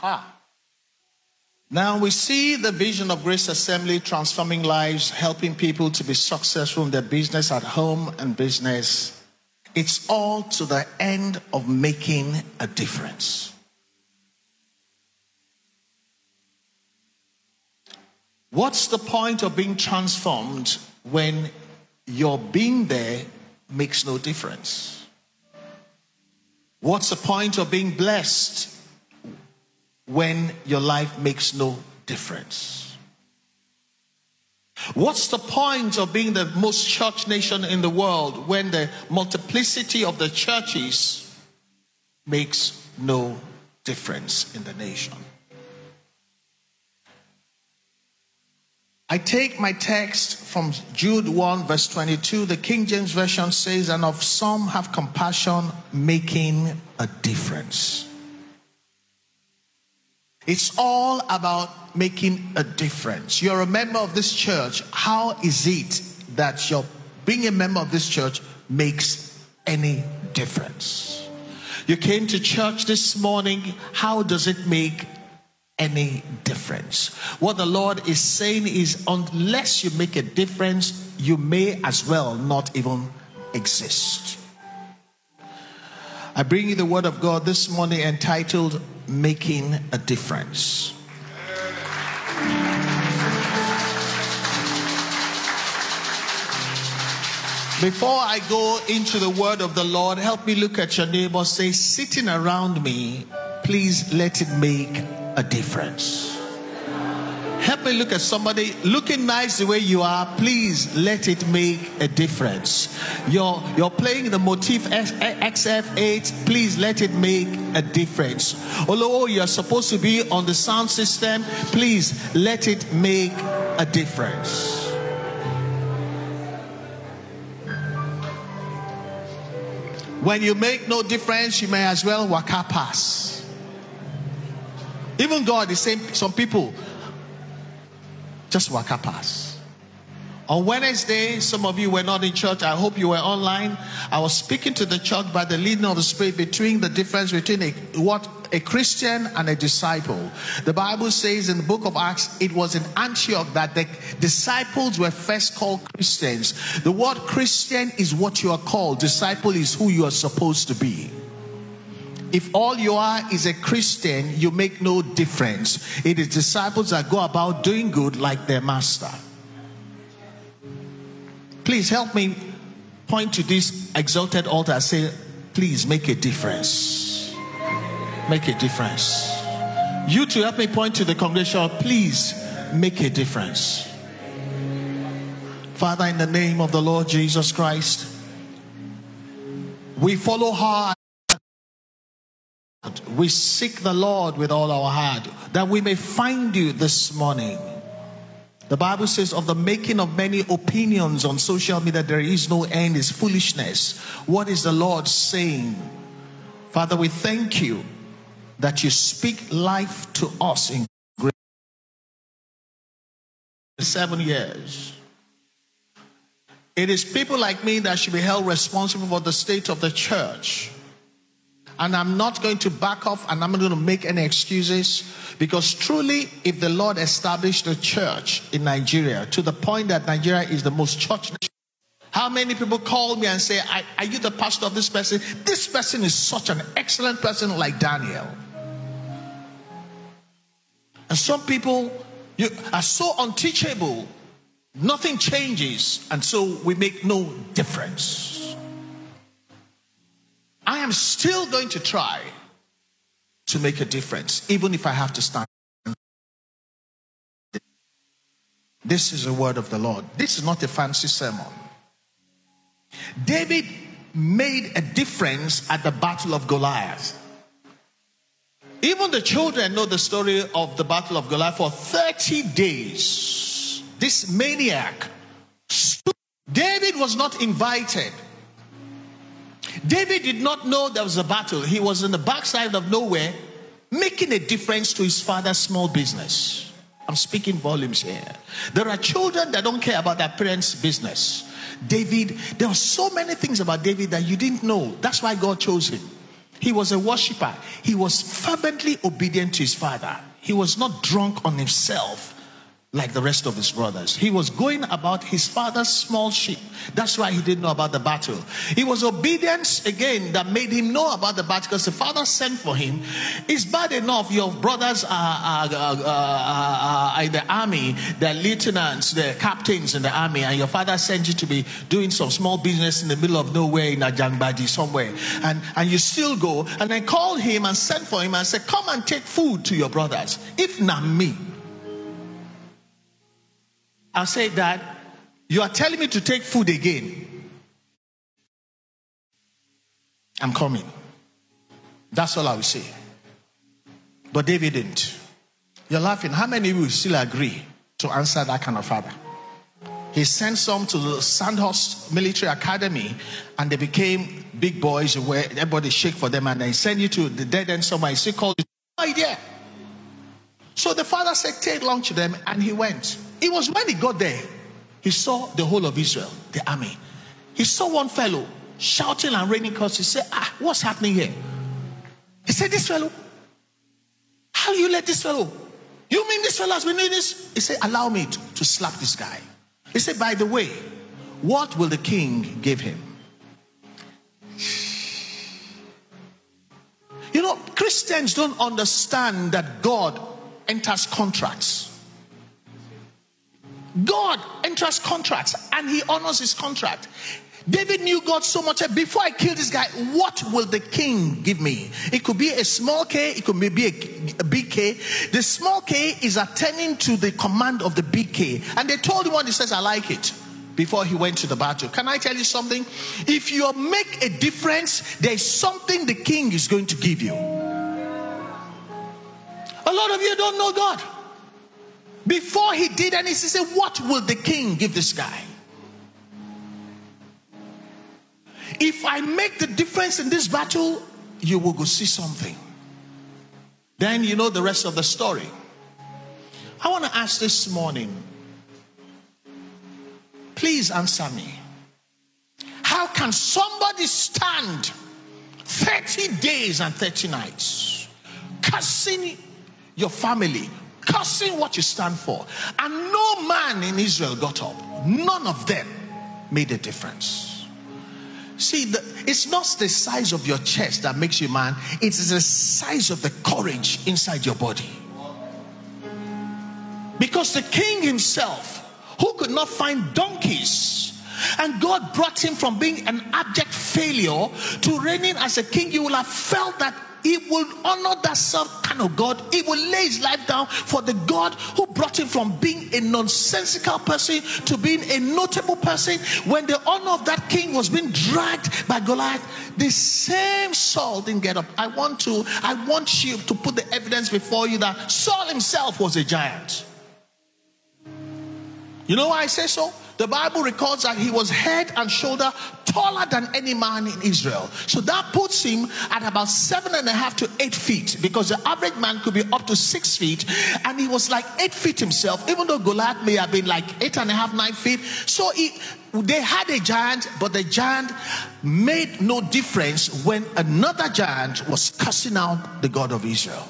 Aha. Now we see the vision of Grace Assembly transforming lives, helping people to be successful in their business at home and business. It's all to the end of making a difference. What's the point of being transformed when your being there makes no difference? What's the point of being blessed when your life makes no difference? What's the point of being the most church nation in the world when the multiplicity of the churches makes no difference in the nation? I take my text from Jude 1, verse 22. The King James Version says, And of some have compassion, making a difference. It's all about making a difference. You're a member of this church. How is it that your being a member of this church makes any difference? You came to church this morning. How does it make any difference. What the Lord is saying is, unless you make a difference, you may as well not even exist. I bring you the word of God this morning entitled Making a Difference. Before I go into the word of the Lord, help me look at your neighbor. Say, sitting around me, please let it make a difference. Help me look at somebody looking nice the way you are. Please let it make a difference. You're, you're playing the motif XF8. Please let it make a difference. Although you're supposed to be on the sound system, please let it make a difference. When you make no difference, you may as well walk pass. Even God is saying some people just walk up pass. On Wednesday, some of you were not in church. I hope you were online. I was speaking to the church by the leading of the Spirit between the difference between a, what a Christian and a disciple. The Bible says in the book of Acts, it was in Antioch that the disciples were first called Christians. The word Christian is what you are called. Disciple is who you are supposed to be. If all you are is a Christian, you make no difference. It is disciples that go about doing good like their master. Please help me point to this exalted altar. and Say, please make a difference. Make a difference. You to help me point to the congregation. Please make a difference. Father, in the name of the Lord Jesus Christ, we follow hard. We seek the Lord with all our heart that we may find you this morning. The Bible says, of the making of many opinions on social media, there is no end, is foolishness. What is the Lord saying? Father, we thank you that you speak life to us in great seven years. It is people like me that should be held responsible for the state of the church. And I'm not going to back off and I'm not going to make any excuses because truly, if the Lord established a church in Nigeria to the point that Nigeria is the most church how many people call me and say, Are you the pastor of this person? This person is such an excellent person like Daniel. And some people you, are so unteachable, nothing changes, and so we make no difference. I am still going to try to make a difference, even if I have to stand. This is a word of the Lord. This is not a fancy sermon. David made a difference at the Battle of Goliath. Even the children know the story of the Battle of Goliath for 30 days. This maniac stood. David was not invited. David did not know there was a battle. He was in the backside of nowhere, making a difference to his father's small business. I'm speaking volumes here. There are children that don't care about their parents' business. David, there are so many things about David that you didn't know. That's why God chose him. He was a worshiper. He was fervently obedient to his father. He was not drunk on himself like the rest of his brothers. He was going about his father's small sheep. That's why he didn't know about the battle. It was obedience again that made him know about the battle because the father sent for him. It's bad enough your brothers are, are, are, are, in the army, they're lieutenants, they're captains in the army, and your father sent you to be doing some small business in the middle of nowhere in Ajangbadi somewhere. And, and you still go and then call him and send for him and say, Come and take food to your brothers. If not me, I'll say that you are telling me to take food again. I'm coming. That's all I will say. But David didn't. You're laughing. How many will still agree to answer that kind of father? He sent some to the Sandhurst Military Academy and they became big boys where everybody shake for them and they send you to the dead end somewhere. He called you. No idea. So the father said, Take lunch to them and he went. It was when he got there, he saw the whole of Israel, the army. He saw one fellow shouting and raining curses. He said, Ah, what's happening here? He said, This fellow, how you let this fellow? You mean this fellow has been doing this? He said, Allow me to, to slap this guy. He said, By the way, what will the king give him? You know, Christians don't understand that God enters contracts. God enters contracts and he honors his contract. David knew God so much before I kill this guy, what will the king give me? It could be a small K, it could be a, a big K. The small K is attending to the command of the big K. And they told him what he says, I like it before he went to the battle. Can I tell you something? If you make a difference, there's something the king is going to give you. A lot of you don't know God. Before he did anything, he said, What will the king give this guy? If I make the difference in this battle, you will go see something. Then you know the rest of the story. I want to ask this morning please answer me. How can somebody stand 30 days and 30 nights cursing your family, cursing what you stand for. And no man in Israel got up. None of them made a difference. See, the, it's not the size of your chest that makes you man, it's the size of the courage inside your body. Because the king himself, who could not find donkeys, and God brought him from being an abject failure to reigning as a king, you will have felt that he will honor that self kind of God. He will lay his life down for the God who brought him from being a nonsensical person to being a notable person. When the honor of that king was being dragged by Goliath, the same Saul didn't get up. I want to, I want you to put the evidence before you that Saul himself was a giant. You know why I say so? The Bible records that he was head and shoulder taller than any man in Israel. So that puts him at about seven and a half to eight feet because the average man could be up to six feet. And he was like eight feet himself, even though Goliath may have been like eight and a half, nine feet. So he, they had a giant, but the giant made no difference when another giant was cussing out the God of Israel.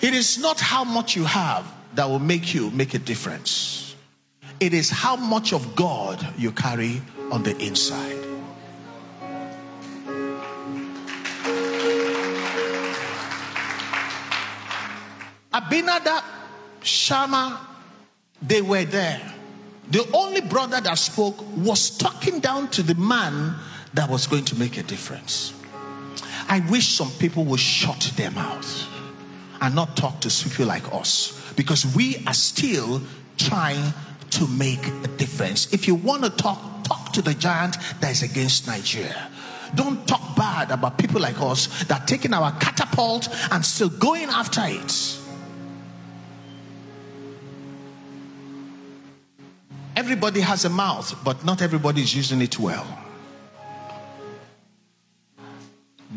It is not how much you have that will make you make a difference. It is how much of God you carry on the inside. Abinadab, Shammah, they were there. The only brother that spoke was talking down to the man that was going to make a difference. I wish some people would shut their mouth and not talk to people like us because we are still trying to make a difference. If you want to talk, talk to the giant that is against Nigeria. Don't talk bad about people like us that are taking our catapult and still going after it. Everybody has a mouth, but not everybody is using it well.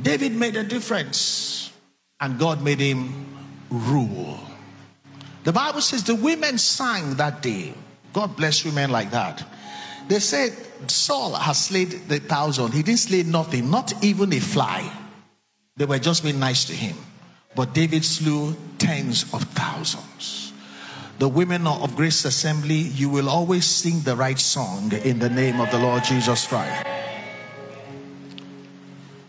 David made a difference, and God made him rule. The Bible says the women sang that day. God bless women like that. They said Saul has slayed the thousand. He didn't slay nothing, not even a fly. They were just being nice to him. But David slew tens of thousands. The women of Grace Assembly, you will always sing the right song in the name of the Lord Jesus Christ.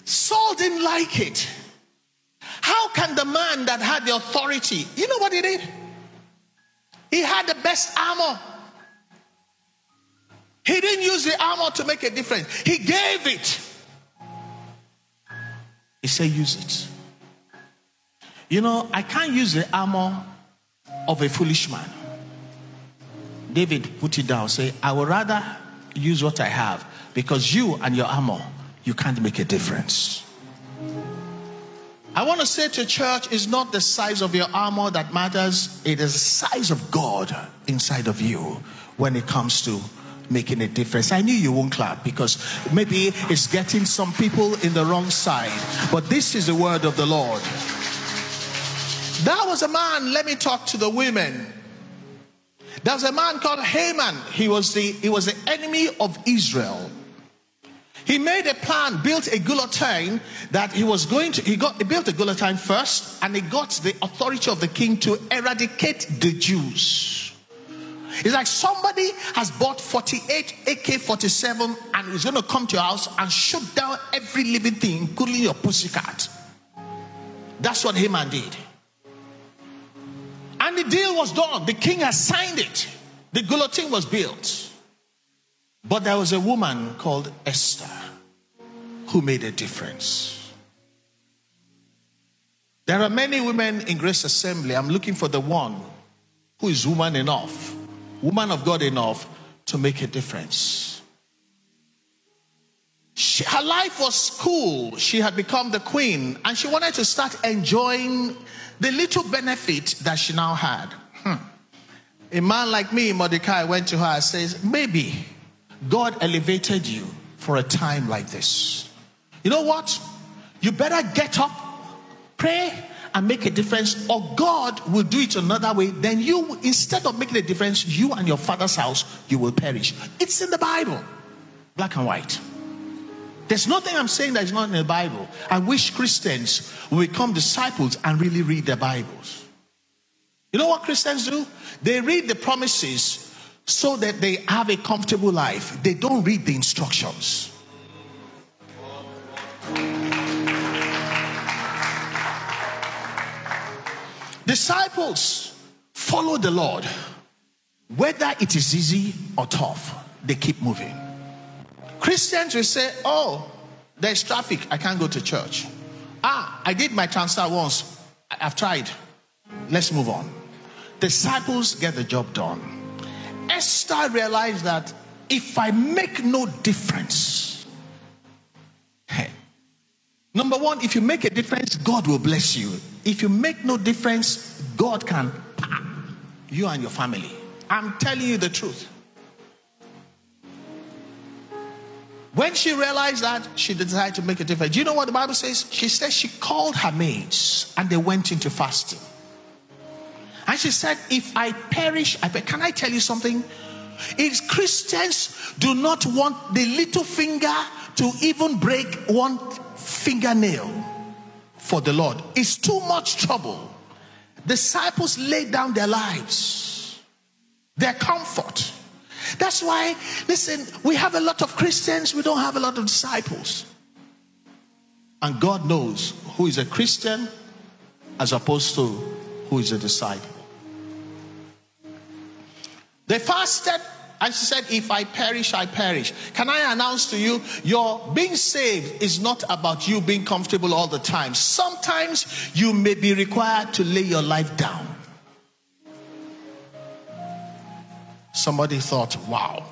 Saul didn't like it. How can the man that had the authority, you know what he did? He had the best armor. He didn't use the armor to make a difference, he gave it. He said, use it. You know, I can't use the armor of a foolish man. David put it down, say, I would rather use what I have because you and your armor, you can't make a difference. I want to say to church, it's not the size of your armor that matters, it is the size of God inside of you when it comes to making a difference. I knew you won't clap because maybe it's getting some people in the wrong side. But this is the word of the Lord. That was a man, let me talk to the women. There was a man called Haman. He was the he was the enemy of Israel. He made a plan, built a guillotine that he was going to. He got he built a guillotine first, and he got the authority of the king to eradicate the Jews. It's like somebody has bought 48 AK 47 and is going to come to your house and shoot down every living thing, including your pussycat. That's what Haman did. And the deal was done. The king has signed it. The guillotine was built. But there was a woman called Esther who made a difference. There are many women in Grace Assembly. I'm looking for the one who is woman enough woman of God enough to make a difference. She, her life was cool. She had become the queen and she wanted to start enjoying the little benefit that she now had. Hmm. A man like me, Mordecai, went to her and says, Maybe God elevated you for a time like this. You know what? You better get up, pray, and make a difference, or God will do it another way, then you, instead of making a difference, you and your father's house, you will perish. It's in the Bible, black and white. There's nothing I'm saying that is not in the Bible. I wish Christians will become disciples and really read their Bibles. You know what Christians do? They read the promises so that they have a comfortable life. They don't read the instructions. Disciples follow the Lord. Whether it is easy or tough, they keep moving. Christians will say, Oh, there's traffic. I can't go to church. Ah, I did my transfer once. I've tried. Let's move on. Disciples get the job done. Esther realized that if I make no difference, number one, if you make a difference, God will bless you if you make no difference, God can ah, you and your family. I'm telling you the truth. When she realized that, she decided to make a difference. Do you know what the Bible says? She says she called her maids and they went into fasting. And she said, If I perish, I Can I tell you something? If Christians do not want the little finger to even break one fingernail, for the Lord. It's too much trouble. Disciples laid down their lives, their comfort. That's why, listen, we have a lot of Christians, we don't have a lot of disciples. And God knows who is a Christian as opposed to who is a disciple. They fasted and she said, If I perish, I perish. Can I announce to you, your being saved is not about you being comfortable all the time. Sometimes you may be required to lay your life down. Somebody thought, wow,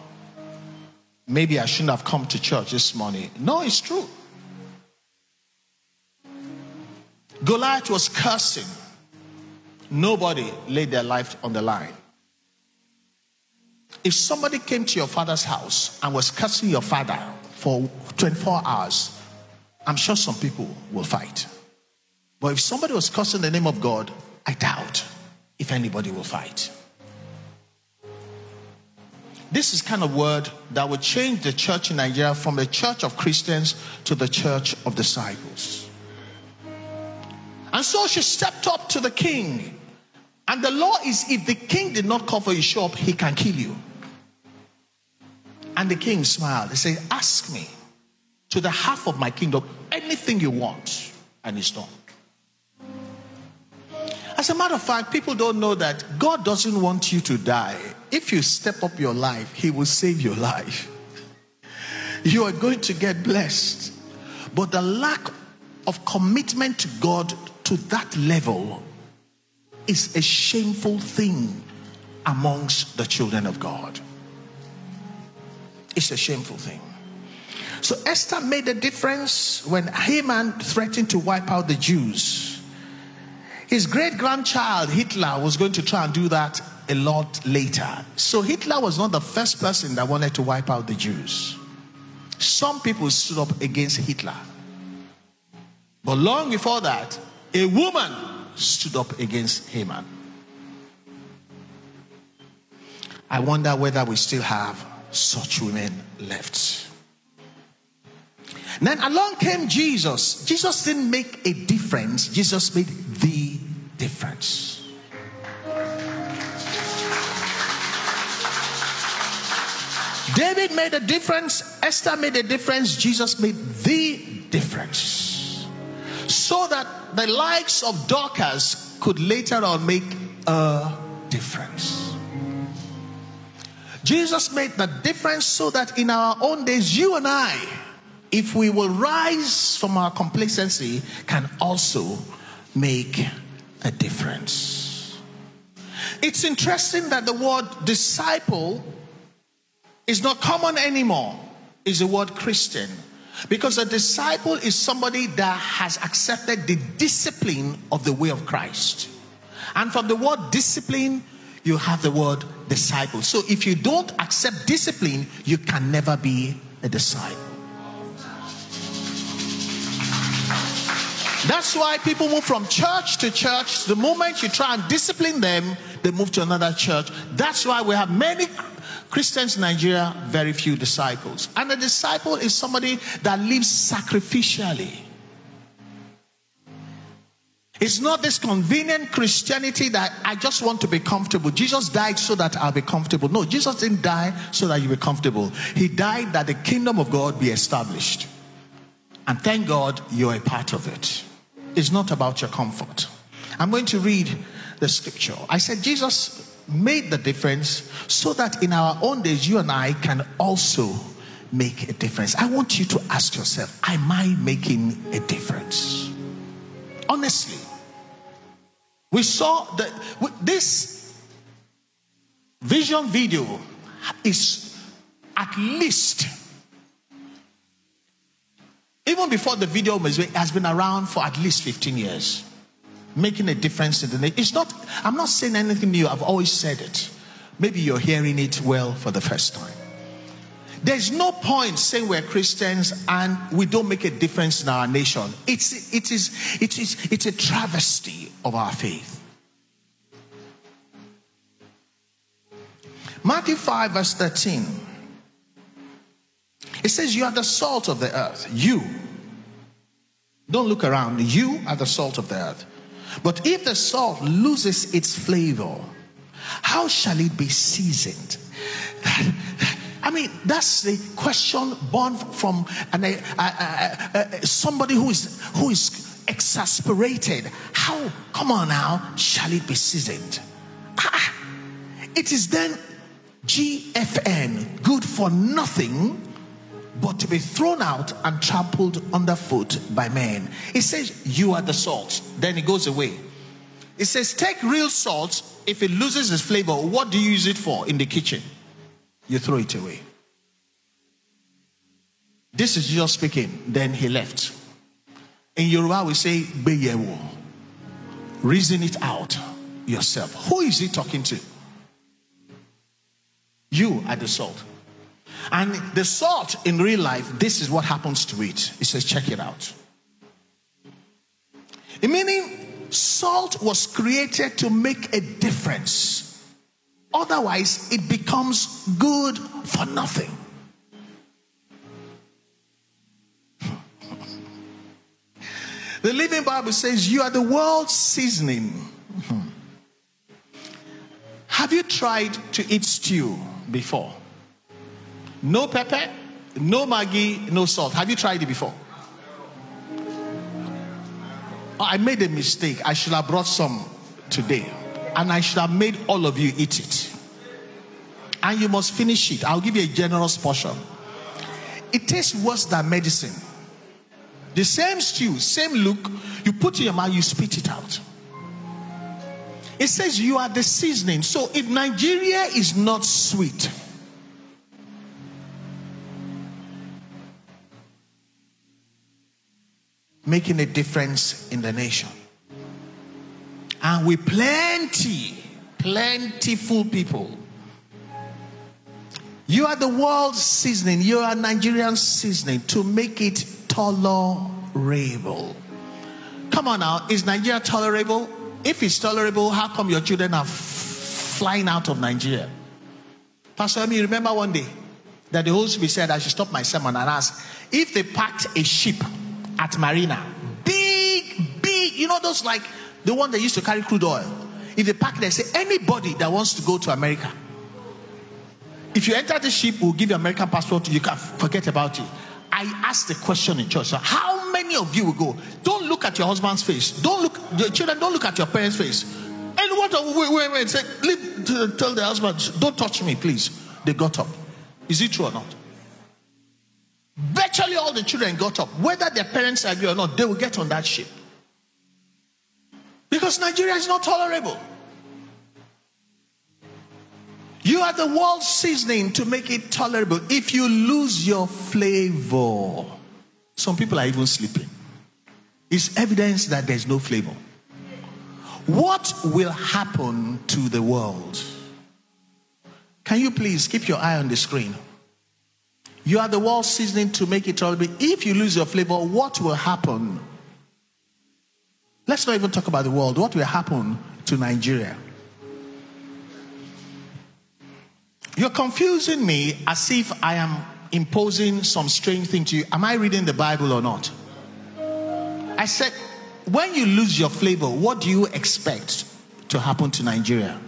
maybe I shouldn't have come to church this morning. No, it's true. Goliath was cursing. Nobody laid their life on the line. If somebody came to your father's house and was cursing your father for 24 hours, I'm sure some people will fight. But if somebody was cursing the name of God, I doubt if anybody will fight. This is kind of word that would change the church in Nigeria from the church of Christians to the church of disciples. And so she stepped up to the king. And the law is if the king did not cover his shop, he can kill you. And the king smiled. He said, Ask me to the half of my kingdom anything you want. And it's done. As a matter of fact, people don't know that God doesn't want you to die. If you step up your life, He will save your life. You are going to get blessed. But the lack of commitment to God to that level is a shameful thing amongst the children of God. It's a shameful thing. So Esther made a difference when Haman threatened to wipe out the Jews. His great grandchild Hitler was going to try and do that a lot later. So Hitler was not the first person that wanted to wipe out the Jews. Some people stood up against Hitler. But long before that, a woman stood up against Haman. I wonder whether we still have such women left. Then along came Jesus. Jesus didn't make a difference, Jesus made the difference. David made a difference, Esther made a difference, Jesus made the difference. So that the likes of Dorcas could later on make a difference. Jesus made the difference so that in our own days, you and I, if we will rise from our complacency, can also make a difference. It's interesting that the word disciple is not common anymore, is the word Christian. Because a disciple is somebody that has accepted the discipline of the way of Christ. And from the word discipline, you have the word disciple. So if you don't accept discipline, you can never be a disciple. That's why people move from church to church. The moment you try and discipline them, they move to another church. That's why we have many Christians in Nigeria, very few disciples. And a disciple is somebody that lives sacrificially. It's not this convenient Christianity that I just want to be comfortable. Jesus died so that I'll be comfortable. No, Jesus didn't die so that you be comfortable. He died that the kingdom of God be established. And thank God you're a part of it. It's not about your comfort. I'm going to read the scripture. I said, Jesus made the difference so that in our own days, you and I can also make a difference. I want you to ask yourself, am I making a difference? Honestly, we saw that this vision video is at least even before the video was has been around for at least 15 years making a difference in the nation. It's not, I'm not saying anything new, I've always said it. Maybe you're hearing it well for the first time. There's no point saying we're Christians and we don't make a difference in our nation. It's, it is, it is, it's a travesty of our faith. Matthew 5, verse 13. It says, You are the salt of the earth. You. Don't look around. You are the salt of the earth. But if the salt loses its flavor, how shall it be seasoned? I mean, that's the question born from an, somebody who is who is exasperated. How, come on now, shall it be seasoned? Ah, it is then GFN, good for nothing but to be thrown out and trampled underfoot by men. It says, You are the salt. Then it goes away. It says, Take real salt. If it loses its flavor, what do you use it for in the kitchen? You throw it away. This is Jesus speaking. Then he left. In Yoruba, we say, Beyewo. Reason it out yourself. Who is he talking to? You are the salt. And the salt in real life, this is what happens to it. It says, check it out. Meaning, salt was created to make a difference. Otherwise, it becomes good for nothing. The Living Bible says, You are the world's seasoning. Have you tried to eat stew before? No pepper, no Maggi, no salt. Have you tried it before? I made a mistake. I should have brought some today. And I should have made all of you eat it. And you must finish it. I'll give you a generous portion. It tastes worse than medicine. The same stew, same look, you put in your mouth, you spit it out. It says you are the seasoning. So if Nigeria is not sweet, making a difference in the nation. And with plenty, plentiful people. You are the world's seasoning. You are Nigerian seasoning to make it tolerable. Come on now, is Nigeria tolerable? If it's tolerable, how come your children are f- flying out of Nigeria? Pastor mean, remember one day that the Holy Spirit said I should stop my sermon and ask if they packed a ship at Marina, big, big, you know, those like the one that used to carry crude oil. If they pack, they say anybody that wants to go to America, if you enter the ship, we'll give you American passport. You can forget about it. I asked the question in church. So how many of you will go? Don't look at your husband's face. Don't look your children. Don't look at your parents' face. And what? Wait, wait, wait. Say, leave, tell the husband, don't touch me, please. They got up. Is it true or not? Virtually all the children got up. Whether their parents agree or not, they will get on that ship. Because Nigeria is not tolerable. You are the world's seasoning to make it tolerable. If you lose your flavor, some people are even sleeping. It's evidence that there's no flavor. What will happen to the world? Can you please keep your eye on the screen? You are the world's seasoning to make it tolerable. If you lose your flavor, what will happen? Let's not even talk about the world. What will happen to Nigeria? You're confusing me as if I am imposing some strange thing to you. Am I reading the Bible or not? I said, when you lose your flavor, what do you expect to happen to Nigeria?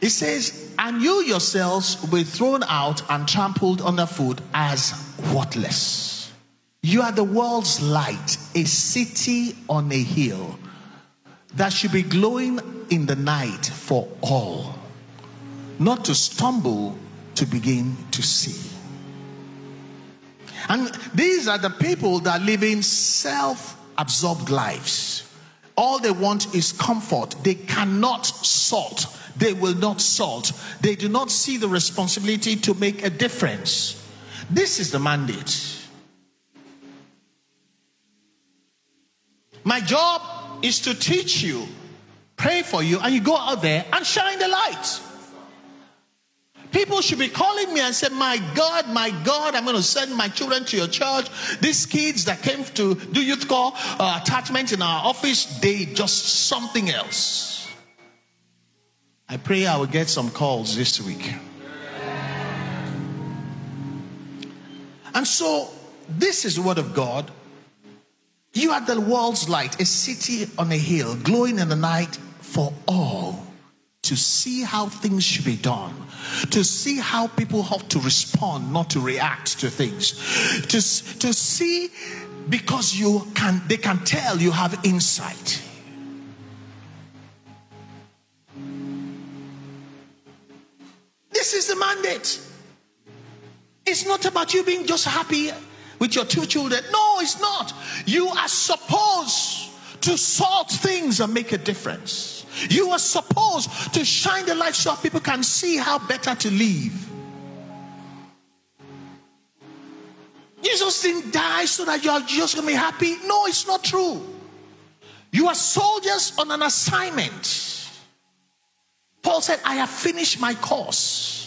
It says, and you yourselves will be thrown out and trampled underfoot as worthless. You are the world's light, a city on a hill that should be glowing in the night for all, not to stumble to begin to see. And these are the people that live in self absorbed lives. All they want is comfort. They cannot salt. They will not salt. They do not see the responsibility to make a difference. This is the mandate. My job is to teach you, pray for you, and you go out there and shine the light. People should be calling me and say, My God, my God, I'm going to send my children to your church. These kids that came to do youth call uh, attachment in our office, they just something else. I pray I will get some calls this week. And so, this is the word of God you are the world's light, a city on a hill, glowing in the night for all to see how things should be done, to see how people have to respond, not to react to things, to, to see because you can, they can tell you have insight. This is the mandate. It's not about you being just happy with your two children. No, it's not. You are supposed to sort things and make a difference. You are supposed to shine the light so people can see how better to live. Jesus didn't die so that you're just to be happy. No, it's not true. You are soldiers on an assignment. Paul said, I have finished my course.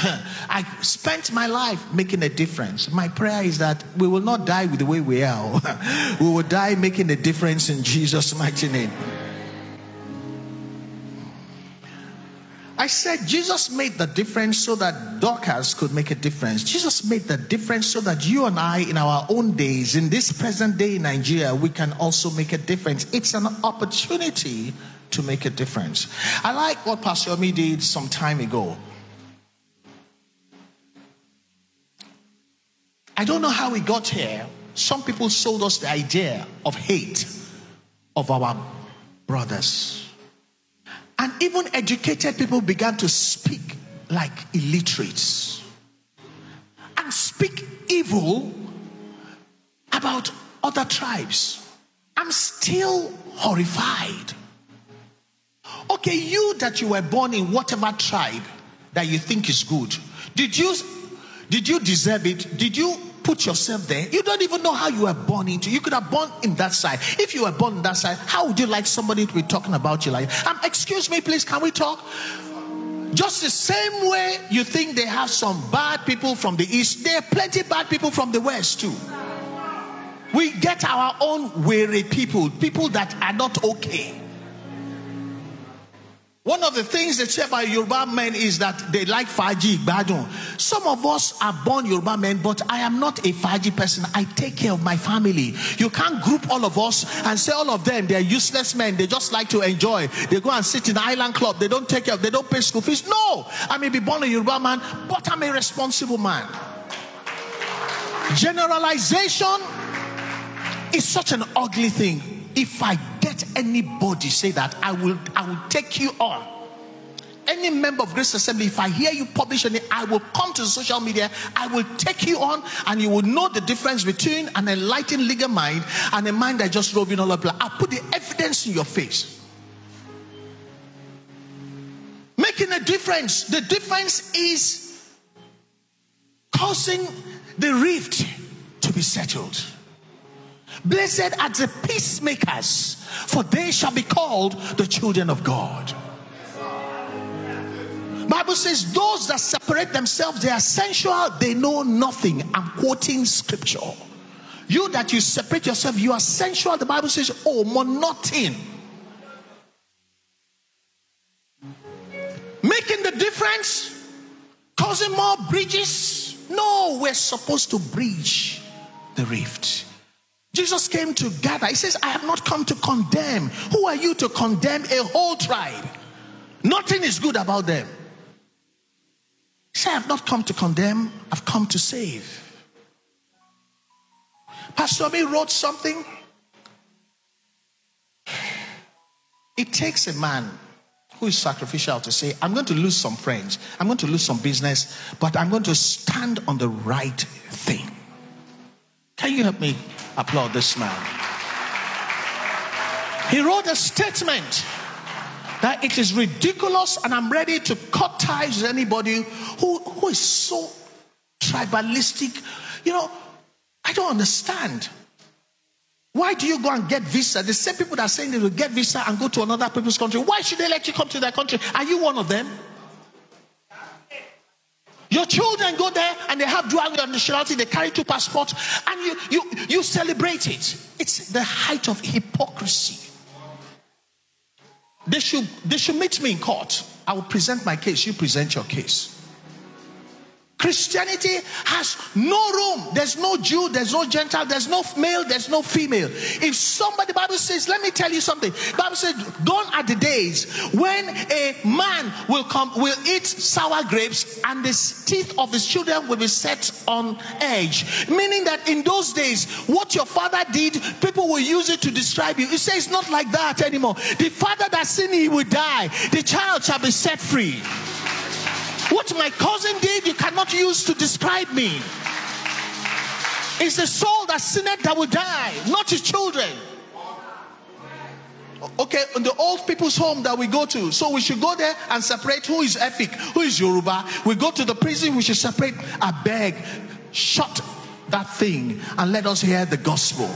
I spent my life making a difference. My prayer is that we will not die with the way we are. we will die making a difference in Jesus' mighty name. I said Jesus made the difference so that Dorcas could make a difference. Jesus made the difference so that you and I, in our own days, in this present day in Nigeria, we can also make a difference. It's an opportunity to make a difference. I like what Pastor Omi did some time ago. I don't know how we got here. Some people sold us the idea of hate of our brothers. And even educated people began to speak like illiterates and speak evil about other tribes. I'm still horrified. Okay, you that you were born in whatever tribe that you think is good, did you did you deserve it? Did you put yourself there. You don't even know how you were born into. You could have born in that side. If you were born in that side, how would you like somebody to be talking about you like? Um, excuse me, please, can we talk? Just the same way you think they have some bad people from the east, there are plenty bad people from the west too. We get our own weary people, people that are not okay. One of the things they say about Yoruba men is that they like Faji Badun. Some of us are born Yoruba men, but I am not a Faji person. I take care of my family. You can't group all of us and say all of them, they're useless men. They just like to enjoy. They go and sit in the island club. They don't take care of, they don't pay school fees. No, I may be born a Yoruba man, but I'm a responsible man. Generalization is such an ugly thing if I get anybody say that, I will I will take you on. Any member of Grace Assembly, if I hear you publish any, I will come to social media, I will take you on, and you will know the difference between an enlightened legal mind and a mind that just roving all over. I'll put the evidence in your face. Making a difference. The difference is causing the rift to be settled. Blessed are the peacemakers, for they shall be called the children of God. Bible says those that separate themselves, they are sensual, they know nothing. I'm quoting scripture. You that you separate yourself, you are sensual. The Bible says, oh, monoton. Making the difference, causing more bridges. No, we're supposed to bridge the rift. Jesus came to gather. He says, I have not come to condemn. Who are you to condemn a whole tribe? Nothing is good about them. He said, I have not come to condemn, I've come to save. Pastor B wrote something. It takes a man who is sacrificial to say, I'm going to lose some friends, I'm going to lose some business, but I'm going to stand on the right thing. Can you help me applaud this man? He wrote a statement that it is ridiculous and I'm ready to cut ties with anybody who, who is so tribalistic. You know, I don't understand. Why do you go and get visa? The same people that are saying they will get visa and go to another people's country. Why should they let you come to their country? Are you one of them? Your children go there and they have dual nationality, they carry two passports, and you, you, you celebrate it. It's the height of hypocrisy. They should, they should meet me in court. I will present my case, you present your case. Christianity has no room. There's no Jew, there's no Gentile, there's no male, there's no female. If somebody, Bible says, let me tell you something. Bible says, gone are the days when a man will come, will eat sour grapes, and the teeth of his children will be set on edge. Meaning that in those days, what your father did, people will use it to describe you. It says not like that anymore. The father that sinned, he will die. The child shall be set free. What my cousin did, you cannot use to describe me. It's the soul that sinned that will die, not his children. Okay, in the old people's home that we go to, so we should go there and separate who is Efik, who is Yoruba. We go to the prison, we should separate. I beg, shut that thing and let us hear the gospel.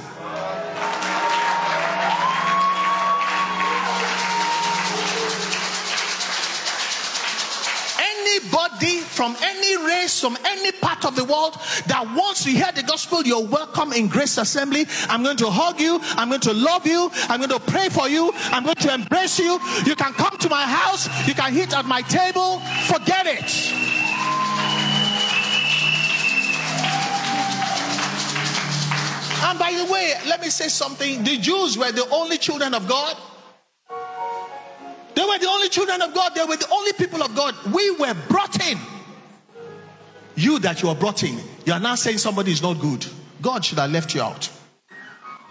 From any race, from any part of the world that wants to hear the gospel, you're welcome in Grace Assembly. I'm going to hug you. I'm going to love you. I'm going to pray for you. I'm going to embrace you. You can come to my house. You can eat at my table. Forget it. And by the way, let me say something. The Jews were the only children of God. They were the only children of God. They were the only people of God. We were brought in. You that you are brought in, you are now saying somebody is not good. God should have left you out.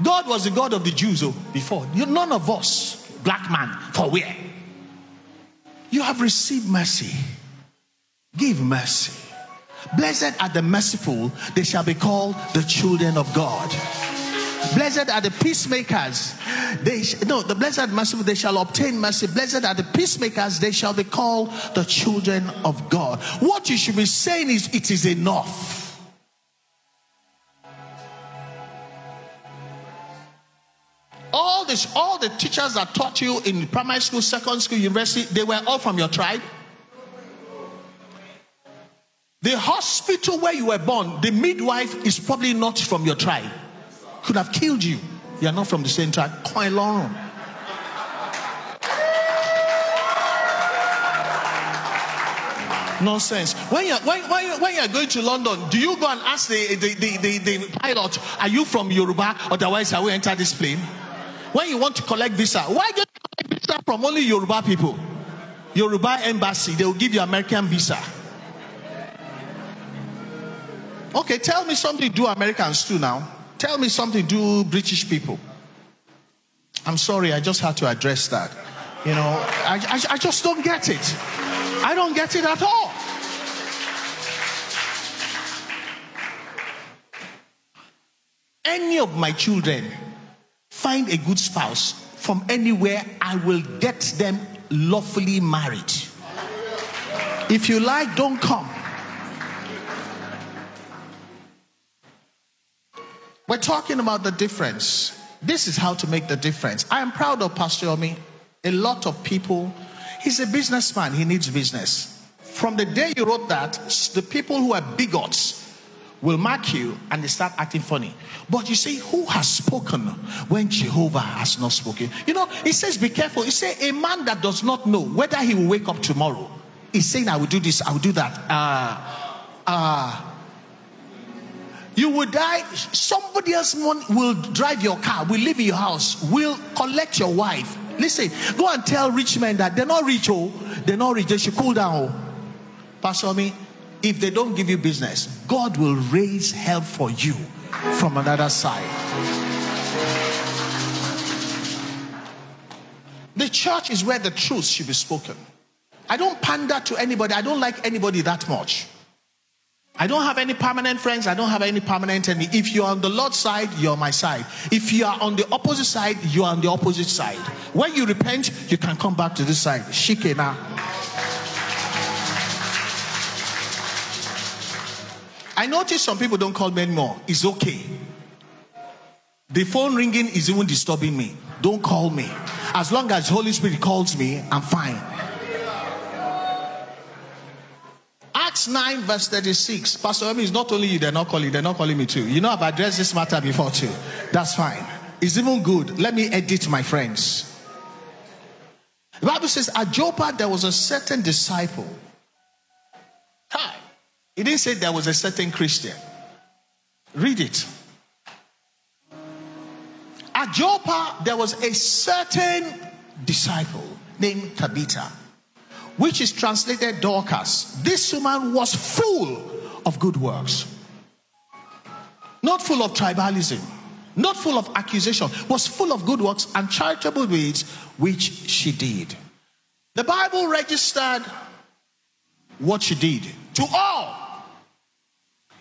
God was the God of the Jews oh, before. You, none of us, black man, for where? You have received mercy. Give mercy. Blessed are the merciful, they shall be called the children of God. Blessed are the peacemakers. They sh- no, the blessed merciful they shall obtain mercy. Blessed are the peacemakers, they shall be called the children of God. What you should be saying is it is enough. All this, all the teachers that taught you in primary school, second school, university, they were all from your tribe. The hospital where you were born, the midwife is probably not from your tribe. Could have killed you. You are not from the same tribe. Long. Nonsense. When you're, when, when, when you're going to London, do you go and ask the, the, the, the, the pilot, Are you from Yoruba? Otherwise, I will enter this plane. When you want to collect visa, why you get visa from only Yoruba people? Yoruba embassy, they will give you American visa. Okay, tell me something do Americans do now. Tell me something do British people. I'm sorry, I just had to address that. You know, I, I, I just don't get it. I don't get it at all. Any of my children find a good spouse from anywhere, I will get them lawfully married. If you like, don't come. We're talking about the difference. This is how to make the difference. I am proud of Pastor Yomi. A lot of people, he's a businessman, he needs business. From the day you wrote that, the people who are bigots will mark you and they start acting funny. But you see, who has spoken when Jehovah has not spoken? You know, he says, be careful. He says, a man that does not know whether he will wake up tomorrow is saying, I will do this, I will do that. Ah, uh, ah. Uh, you will die. Somebody else will drive your car, will live in your house, will collect your wife. Listen, go and tell rich men that they're not rich, oh, they're not rich, they should cool down. Oh. Pastor me, if they don't give you business, God will raise help for you from another side. The church is where the truth should be spoken. I don't pander to anybody, I don't like anybody that much. I don't have any permanent friends. I don't have any permanent enemy. If you're on the Lord's side, you're my side. If you are on the opposite side, you're on the opposite side. When you repent, you can come back to this side. Shikena. I notice some people don't call me anymore. It's okay. The phone ringing is even disturbing me. Don't call me. As long as Holy Spirit calls me, I'm fine. Acts 9, verse 36. Pastor Emi, it's not only you, they're not calling, they're not calling me too. You know, I've addressed this matter before too. That's fine. It's even good. Let me edit my friends. The Bible says, at Joppa, there was a certain disciple. Hi. It didn't say there was a certain Christian. Read it. At Joppa, there was a certain disciple named Tabitha which is translated Dorcas. This woman was full of good works, not full of tribalism, not full of accusation, was full of good works and charitable deeds which she did. The Bible registered what she did to all.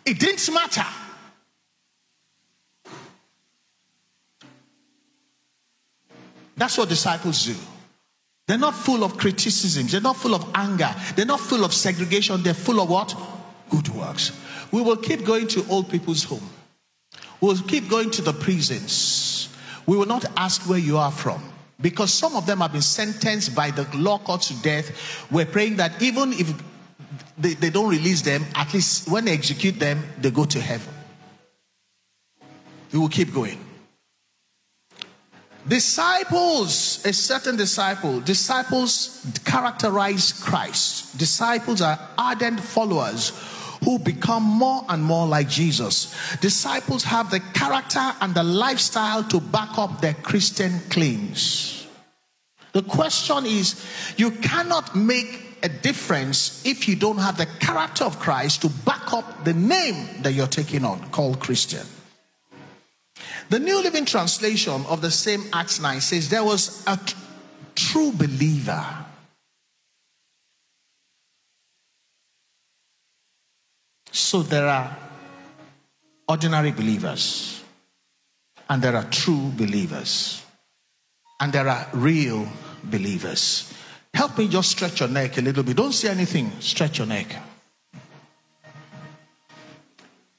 It didn't matter. That's what disciples do. They're not full of criticisms. They're not full of anger. They're not full of segregation. They're full of what? Good works. We will keep going to old people's home. We'll keep going to the prisons. We will not ask where you are from because some of them have been sentenced by the law court to death. We're praying that even if they, they don't release them, at least when they execute them, they go to heaven. We will keep going. Disciples, a certain disciple, disciples characterize Christ. Disciples are ardent followers who become more and more like Jesus. Disciples have the character and the lifestyle to back up their Christian claims. The question is you cannot make a difference if you don't have the character of Christ to back up the name that you're taking on, called Christian. The New Living Translation of the same Acts 9 says there was a t- true believer So there are ordinary believers, and there are true believers, and there are real believers. Help me just stretch your neck a little bit. Don't say anything, stretch your neck.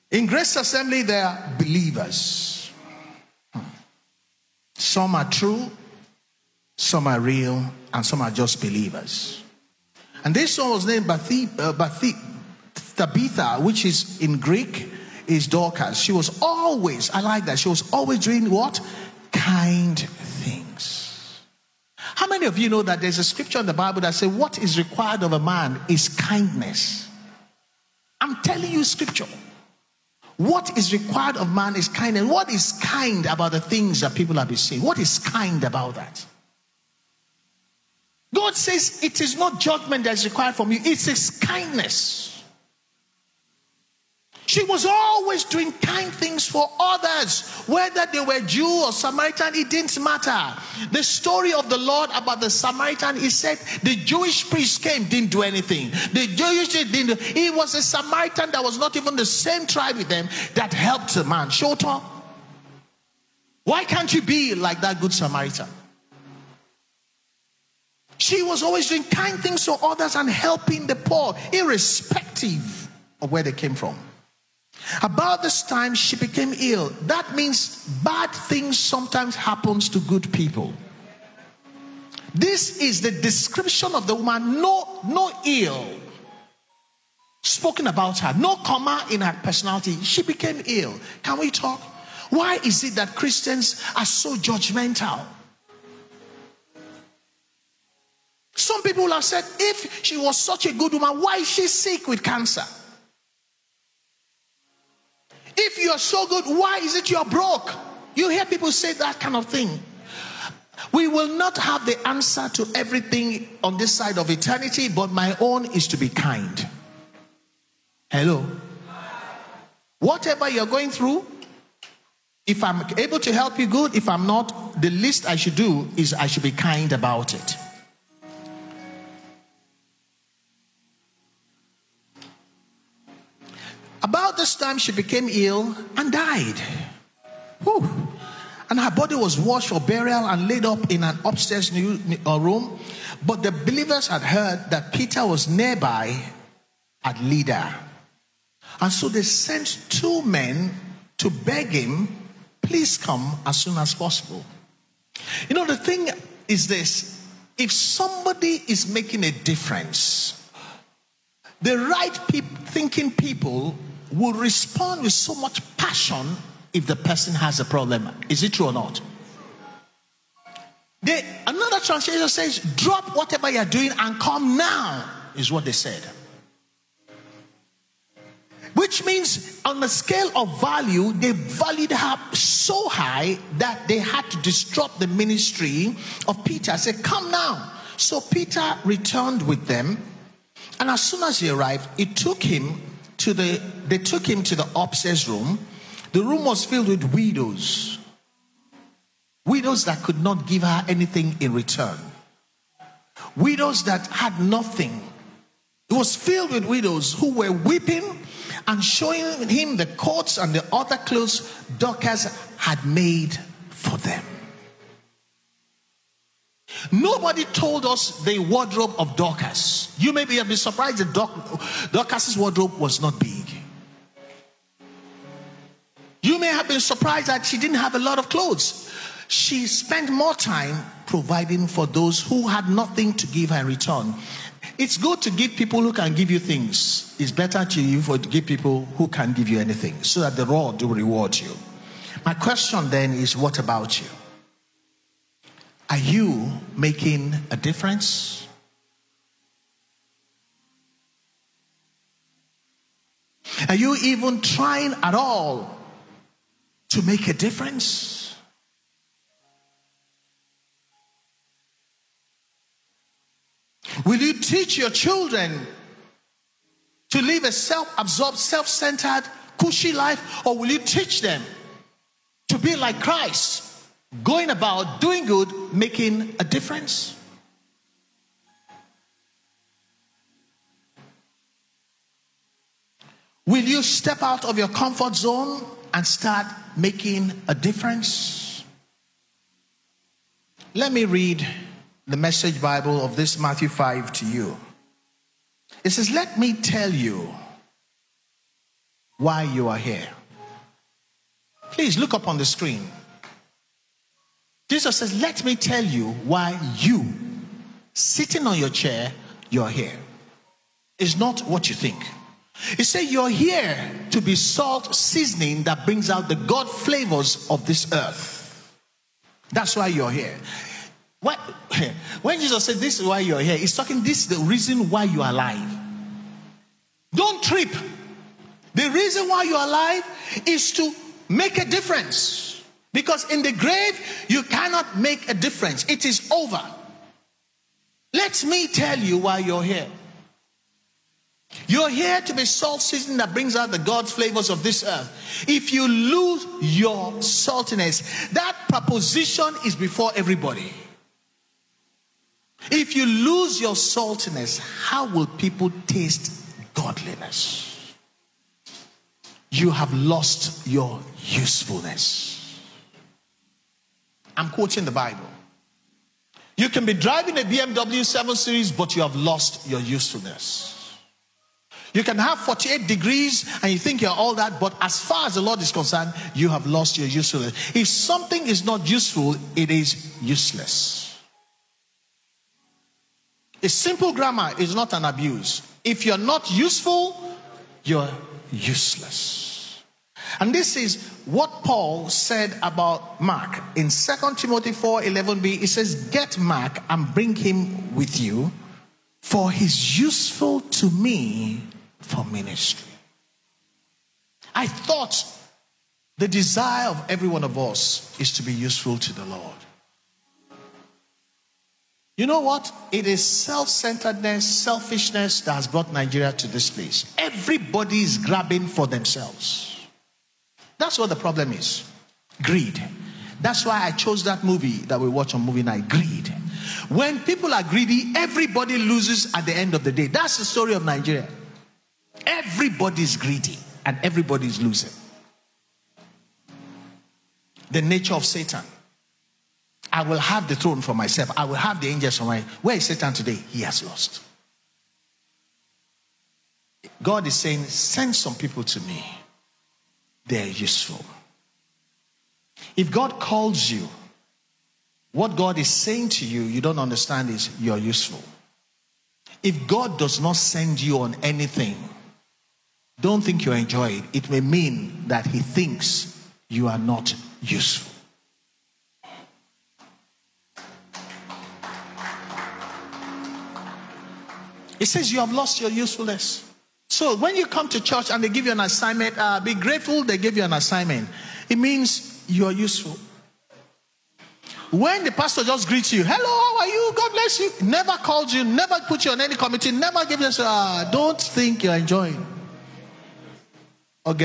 In Grace Assembly, there are believers. Some are true, some are real, and some are just believers. And this one was named uh, Tabitha, which is in Greek, is Dorcas. She was always, I like that, she was always doing what? Kind things. How many of you know that there's a scripture in the Bible that says what is required of a man is kindness? I'm telling you scripture. What is required of man is kind. And What is kind about the things that people have been saying? What is kind about that? God says it is not judgment that is required from you, it is kindness. She was always doing kind things for others, whether they were Jew or Samaritan, it didn't matter. The story of the Lord about the Samaritan, he said the Jewish priest came, didn't do anything. The Jewish didn't. He was a Samaritan that was not even the same tribe with them that helped the man. Short up. Why can't you be like that good Samaritan? She was always doing kind things for others and helping the poor, irrespective of where they came from. About this time, she became ill. That means bad things sometimes happens to good people. This is the description of the woman. No, no ill spoken about her. No comma in her personality. She became ill. Can we talk? Why is it that Christians are so judgmental? Some people have said, if she was such a good woman, why is she sick with cancer? If you're so good, why is it you're broke? You hear people say that kind of thing. We will not have the answer to everything on this side of eternity, but my own is to be kind. Hello. Whatever you're going through, if I'm able to help you, good. If I'm not, the least I should do is I should be kind about it. About this time, she became ill and died. Whew. And her body was washed for burial and laid up in an upstairs new, uh, room. But the believers had heard that Peter was nearby at Lydda. And so they sent two men to beg him, please come as soon as possible. You know, the thing is this if somebody is making a difference, the right pe- thinking people will respond with so much passion if the person has a problem. Is it true or not? They, another translation says, drop whatever you're doing and come now, is what they said. Which means, on the scale of value, they valued her so high that they had to disrupt the ministry of Peter. Say, come now. So Peter returned with them, and as soon as he arrived, it took him to the, they took him to the upstairs room. The room was filled with widows. Widows that could not give her anything in return. Widows that had nothing. It was filled with widows who were weeping and showing him the coats and the other clothes Dorcas had made for them. Nobody told us the wardrobe of Dorcas. You may be, be surprised that Dorcas's wardrobe was not big. You may have been surprised that she didn't have a lot of clothes. She spent more time providing for those who had nothing to give her in return. It's good to give people who can give you things. It's better to to give people who can give you anything so that the Lord will reward you. My question then is what about you? Are you making a difference? Are you even trying at all to make a difference? Will you teach your children to live a self absorbed, self centered, cushy life, or will you teach them to be like Christ, going about doing good, making a difference? Will you step out of your comfort zone and start making a difference? Let me read the message Bible of this Matthew 5 to you. It says, Let me tell you why you are here. Please look up on the screen. Jesus says, Let me tell you why you, sitting on your chair, you're here. It's not what you think. He said, You're here to be salt seasoning that brings out the God flavors of this earth. That's why you're here. What, when Jesus said, This is why you're here, he's talking, This is the reason why you're alive. Don't trip. The reason why you're alive is to make a difference. Because in the grave, you cannot make a difference, it is over. Let me tell you why you're here. You're here to be salt season that brings out the God's flavors of this earth. If you lose your saltiness, that proposition is before everybody. If you lose your saltiness, how will people taste godliness? You have lost your usefulness. I'm quoting the Bible. You can be driving a BMW 7 Series, but you have lost your usefulness. You can have 48 degrees and you think you're all that, but as far as the Lord is concerned, you have lost your usefulness. If something is not useful, it is useless. A simple grammar is not an abuse. If you're not useful, you're useless. And this is what Paul said about Mark in 2 Timothy 4 11b. He says, Get Mark and bring him with you, for he's useful to me for ministry. I thought the desire of every one of us is to be useful to the Lord. You know what? It is self centeredness, selfishness that has brought Nigeria to this place. Everybody is grabbing for themselves. That's what the problem is greed. That's why I chose that movie that we watch on movie night greed. When people are greedy, everybody loses at the end of the day. That's the story of Nigeria. Everybody's greedy and everybody's losing. The nature of Satan. I will have the throne for myself. I will have the angels for my. Where is Satan today? He has lost. God is saying, send some people to me. They're useful. If God calls you, what God is saying to you, you don't understand is you're useful. If God does not send you on anything, don't think you enjoy it. It may mean that he thinks you are not useful. It says you have lost your usefulness. So when you come to church and they give you an assignment, uh, be grateful they give you an assignment. It means you are useful. When the pastor just greets you, hello, how are you? God bless you. Never called you, never put you on any committee, never give you, uh, don't think you're enjoying. I'm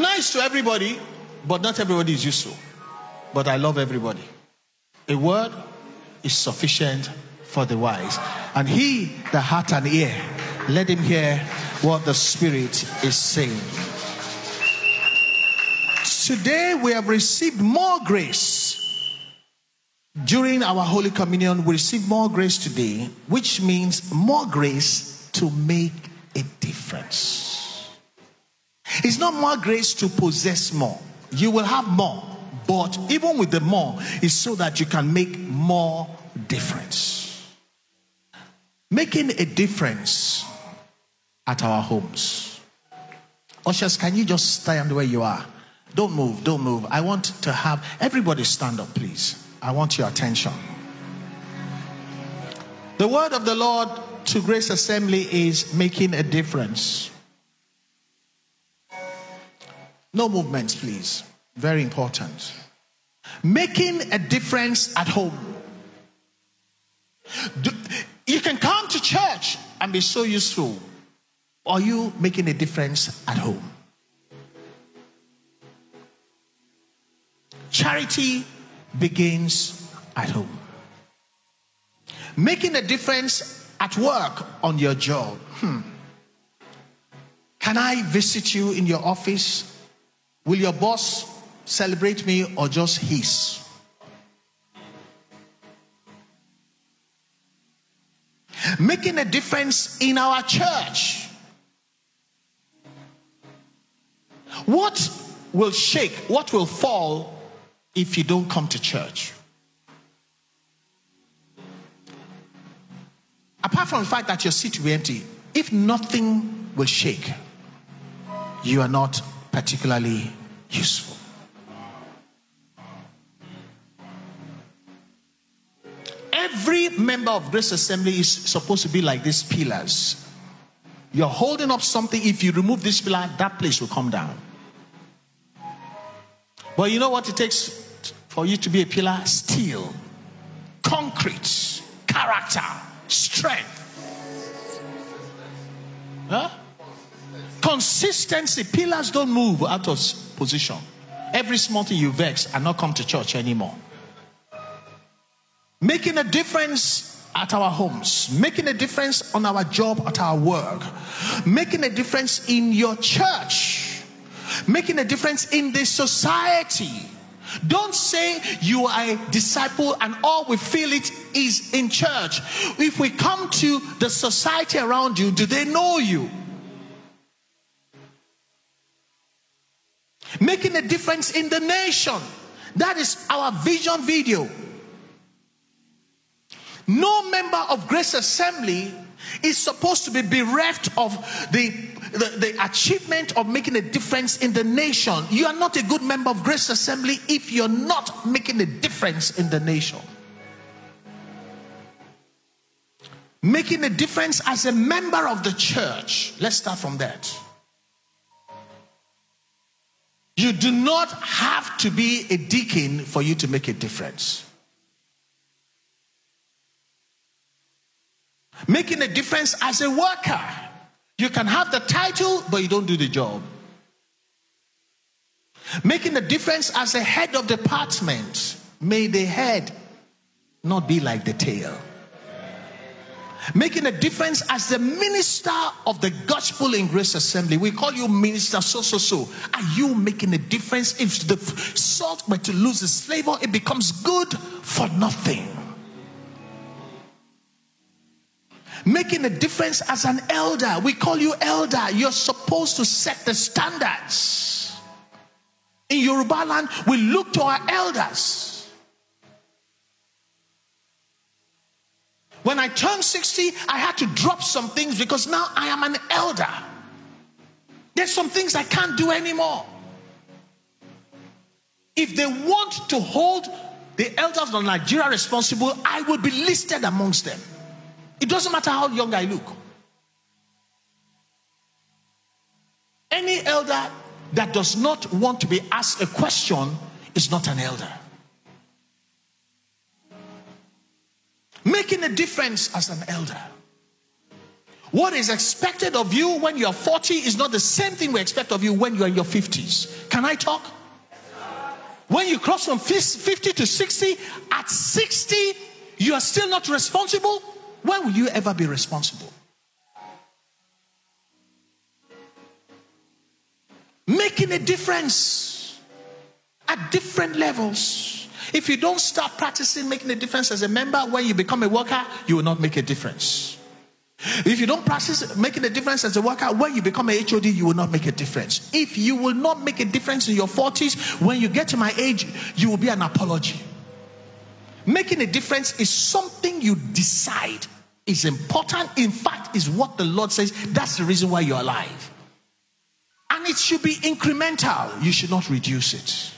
nice to everybody, but not everybody is useful. But I love everybody. A word is sufficient for the wise. And he that hath an ear, let him hear what the Spirit is saying. Today we have received more grace. During our Holy Communion, we receive more grace today, which means more grace to make a difference. It's not more grace to possess more. You will have more, but even with the more, it's so that you can make more difference. Making a difference at our homes. Ushers, can you just stand where you are? Don't move, don't move. I want to have everybody stand up, please. I want your attention. The word of the Lord to Grace Assembly is making a difference. No movements, please. Very important. Making a difference at home. Do, you can come to church and be so useful. Are you making a difference at home? Charity begins at home. Making a difference at work on your job. Hmm. Can I visit you in your office? Will your boss celebrate me or just hiss? Making a difference in our church. What will shake? What will fall if you don't come to church? Apart from the fact that your seat will be empty, if nothing will shake, you are not particularly useful. Every member of Grace Assembly is supposed to be like these pillars. You're holding up something. If you remove this pillar, that place will come down. But you know what it takes for you to be a pillar? Steel, concrete, character, strength. Huh? Consistency. Pillars don't move out of position. Every small thing you vex and not come to church anymore. Making a difference at our homes, making a difference on our job, at our work, making a difference in your church, making a difference in the society. Don't say you are a disciple and all we feel it is in church. If we come to the society around you, do they know you? Making a difference in the nation. That is our vision video. No member of Grace Assembly is supposed to be bereft of the, the, the, achievement of making a difference in the nation. You are not a good member of Grace Assembly if you're not making a difference in the nation. Making a difference as a member of the church. Let's start from that. You do not have to be a deacon for you to make a difference. Making a difference as a worker. You can have the title, but you don't do the job. Making a difference as a head of department. May the head not be like the tail making a difference as the minister of the gospel in Grace Assembly. We call you minister so so so. Are you making a difference? If the salt were to lose its flavor, it becomes good for nothing. Making a difference as an elder. We call you elder. You're supposed to set the standards. In Yoruba land, we look to our elders When I turned 60, I had to drop some things because now I am an elder. There's some things I can't do anymore. If they want to hold the elders of Nigeria responsible, I will be listed amongst them. It doesn't matter how young I look. Any elder that does not want to be asked a question is not an elder. making a difference as an elder. What is expected of you when you're 40 is not the same thing we expect of you when you're in your 50s. Can I talk? When you cross from 50 to 60, at 60, you are still not responsible. When will you ever be responsible? Making a difference at different levels. If you don't start practicing making a difference as a member, when you become a worker, you will not make a difference. If you don't practice making a difference as a worker, when you become a HOD, you will not make a difference. If you will not make a difference in your 40s, when you get to my age, you will be an apology. Making a difference is something you decide is important. In fact, is what the Lord says. That's the reason why you're alive. And it should be incremental. You should not reduce it.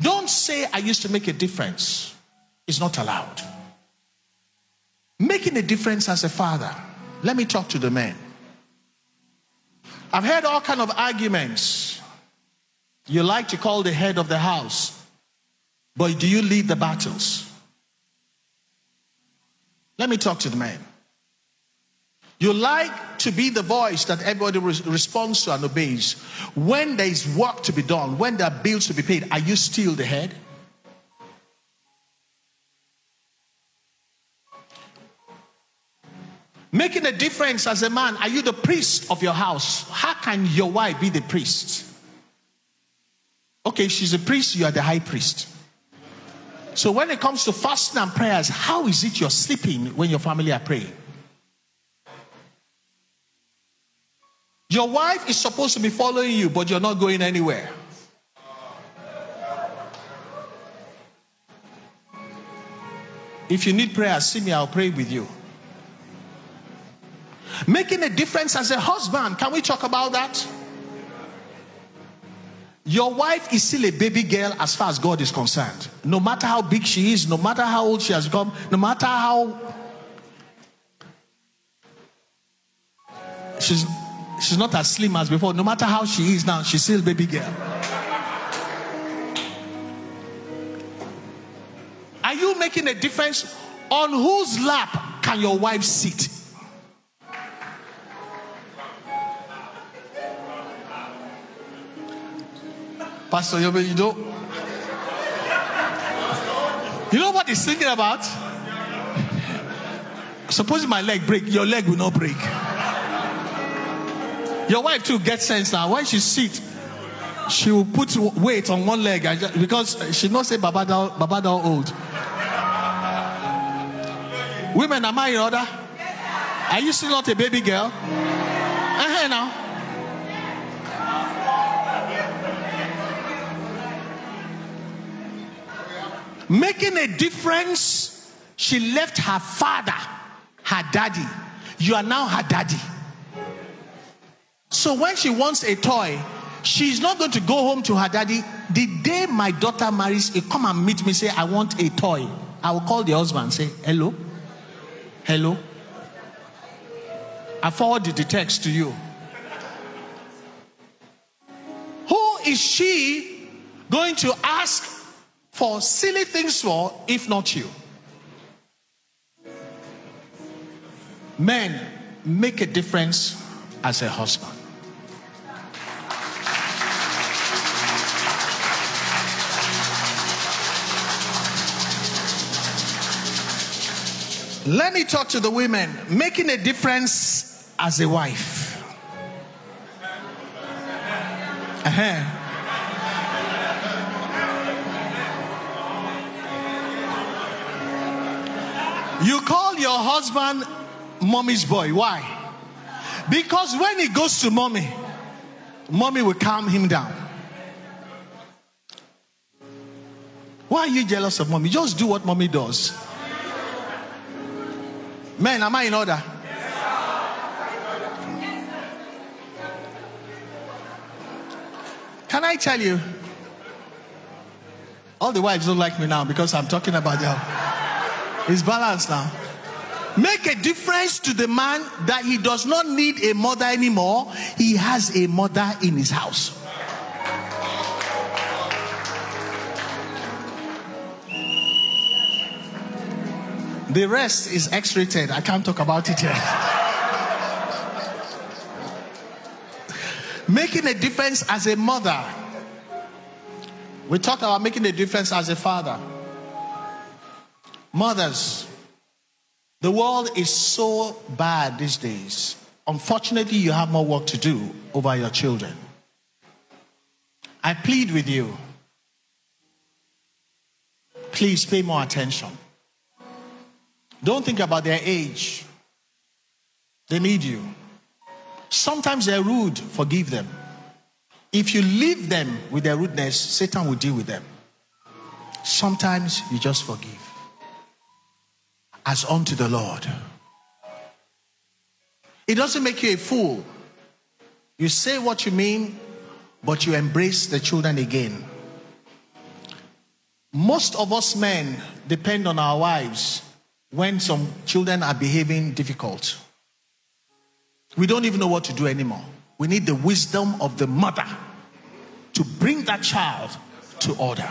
Don't say, I used to make a difference. It's not allowed. Making a difference as a father. Let me talk to the men. I've heard all kind of arguments. You like to call the head of the house, but do you lead the battles? Let me talk to the man. You like to be the voice that everybody re- responds to and obeys. When there is work to be done, when there are bills to be paid, are you still the head? Making a difference as a man, are you the priest of your house? How can your wife be the priest? Okay, she's a priest, you are the high priest. So when it comes to fasting and prayers, how is it you're sleeping when your family are praying? Your wife is supposed to be following you, but you're not going anywhere. If you need prayer, see me, I'll pray with you. Making a difference as a husband, can we talk about that? Your wife is still a baby girl as far as God is concerned. No matter how big she is, no matter how old she has become, no matter how she's she's not as slim as before. No matter how she is now, she's still a baby girl. Are you making a difference? On whose lap can your wife sit? Pastor you know, you know what he's thinking about? Suppose my leg break, your leg will not break. Your wife too gets sense now. When she sit, she will put weight on one leg because she not say Baba down, Baba old. Women, am I in order? Are you still not a baby girl? Making a difference. She left her father, her daddy. You are now her daddy. So when she wants a toy, she's not going to go home to her daddy. The day my daughter marries, he come and meet me, say, I want a toy. I will call the husband say, Hello? Hello? I forwarded the text to you. Who is she going to ask for silly things for if not you? Men, make a difference as a husband. Let me talk to the women, making a difference as a wife. Uh-huh. You call your husband mommy's boy. Why? Because when he goes to mommy, mommy will calm him down. Why are you jealous of mommy? Just do what mommy does. Man, am I in order? Can I tell you? All the wives don't like me now because I'm talking about them. It's balanced now. Make a difference to the man that he does not need a mother anymore. He has a mother in his house. The rest is X rated. I can't talk about it yet. making a difference as a mother. We talk about making a difference as a father. Mothers, the world is so bad these days. Unfortunately, you have more work to do over your children. I plead with you please pay more attention. Don't think about their age, they need you. Sometimes they're rude, forgive them. If you leave them with their rudeness, Satan will deal with them. Sometimes you just forgive. As unto the Lord. It doesn't make you a fool. You say what you mean, but you embrace the children again. Most of us men depend on our wives when some children are behaving difficult. We don't even know what to do anymore. We need the wisdom of the mother to bring that child to order.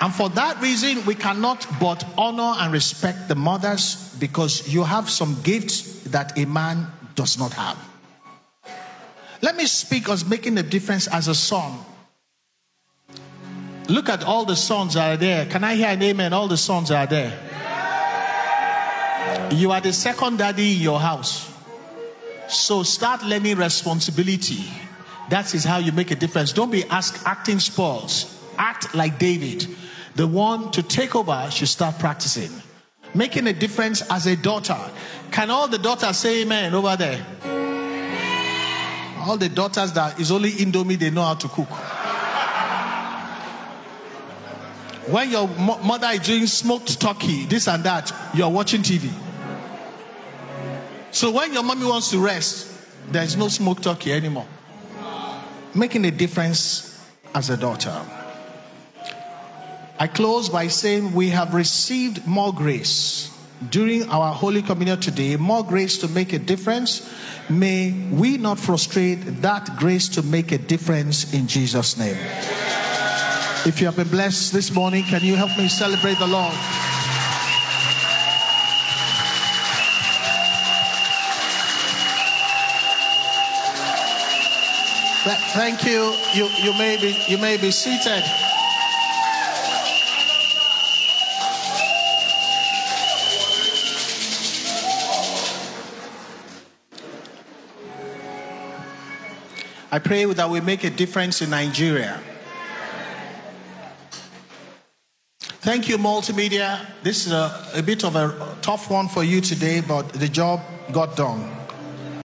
And for that reason, we cannot but honor and respect the mothers because you have some gifts that a man does not have. Let me speak as making a difference as a son. Look at all the sons that are there. Can I hear an amen? All the sons are there. You are the second daddy in your house. So start learning responsibility. That is how you make a difference. Don't be ask, acting sports. Act like David. The one to take over should start practicing. Making a difference as a daughter. Can all the daughters say amen over there? All the daughters that is only Indomie they know how to cook. When your mother is doing smoked turkey, this and that, you're watching TV. So when your mommy wants to rest, there's no smoked turkey anymore. Making a difference as a daughter. I close by saying we have received more grace during our Holy Communion today, more grace to make a difference. May we not frustrate that grace to make a difference in Jesus' name. If you have been blessed this morning, can you help me celebrate the Lord? Thank you. You, you, may be, you may be seated. I pray that we make a difference in Nigeria. Thank you, multimedia. This is a, a bit of a tough one for you today, but the job got done.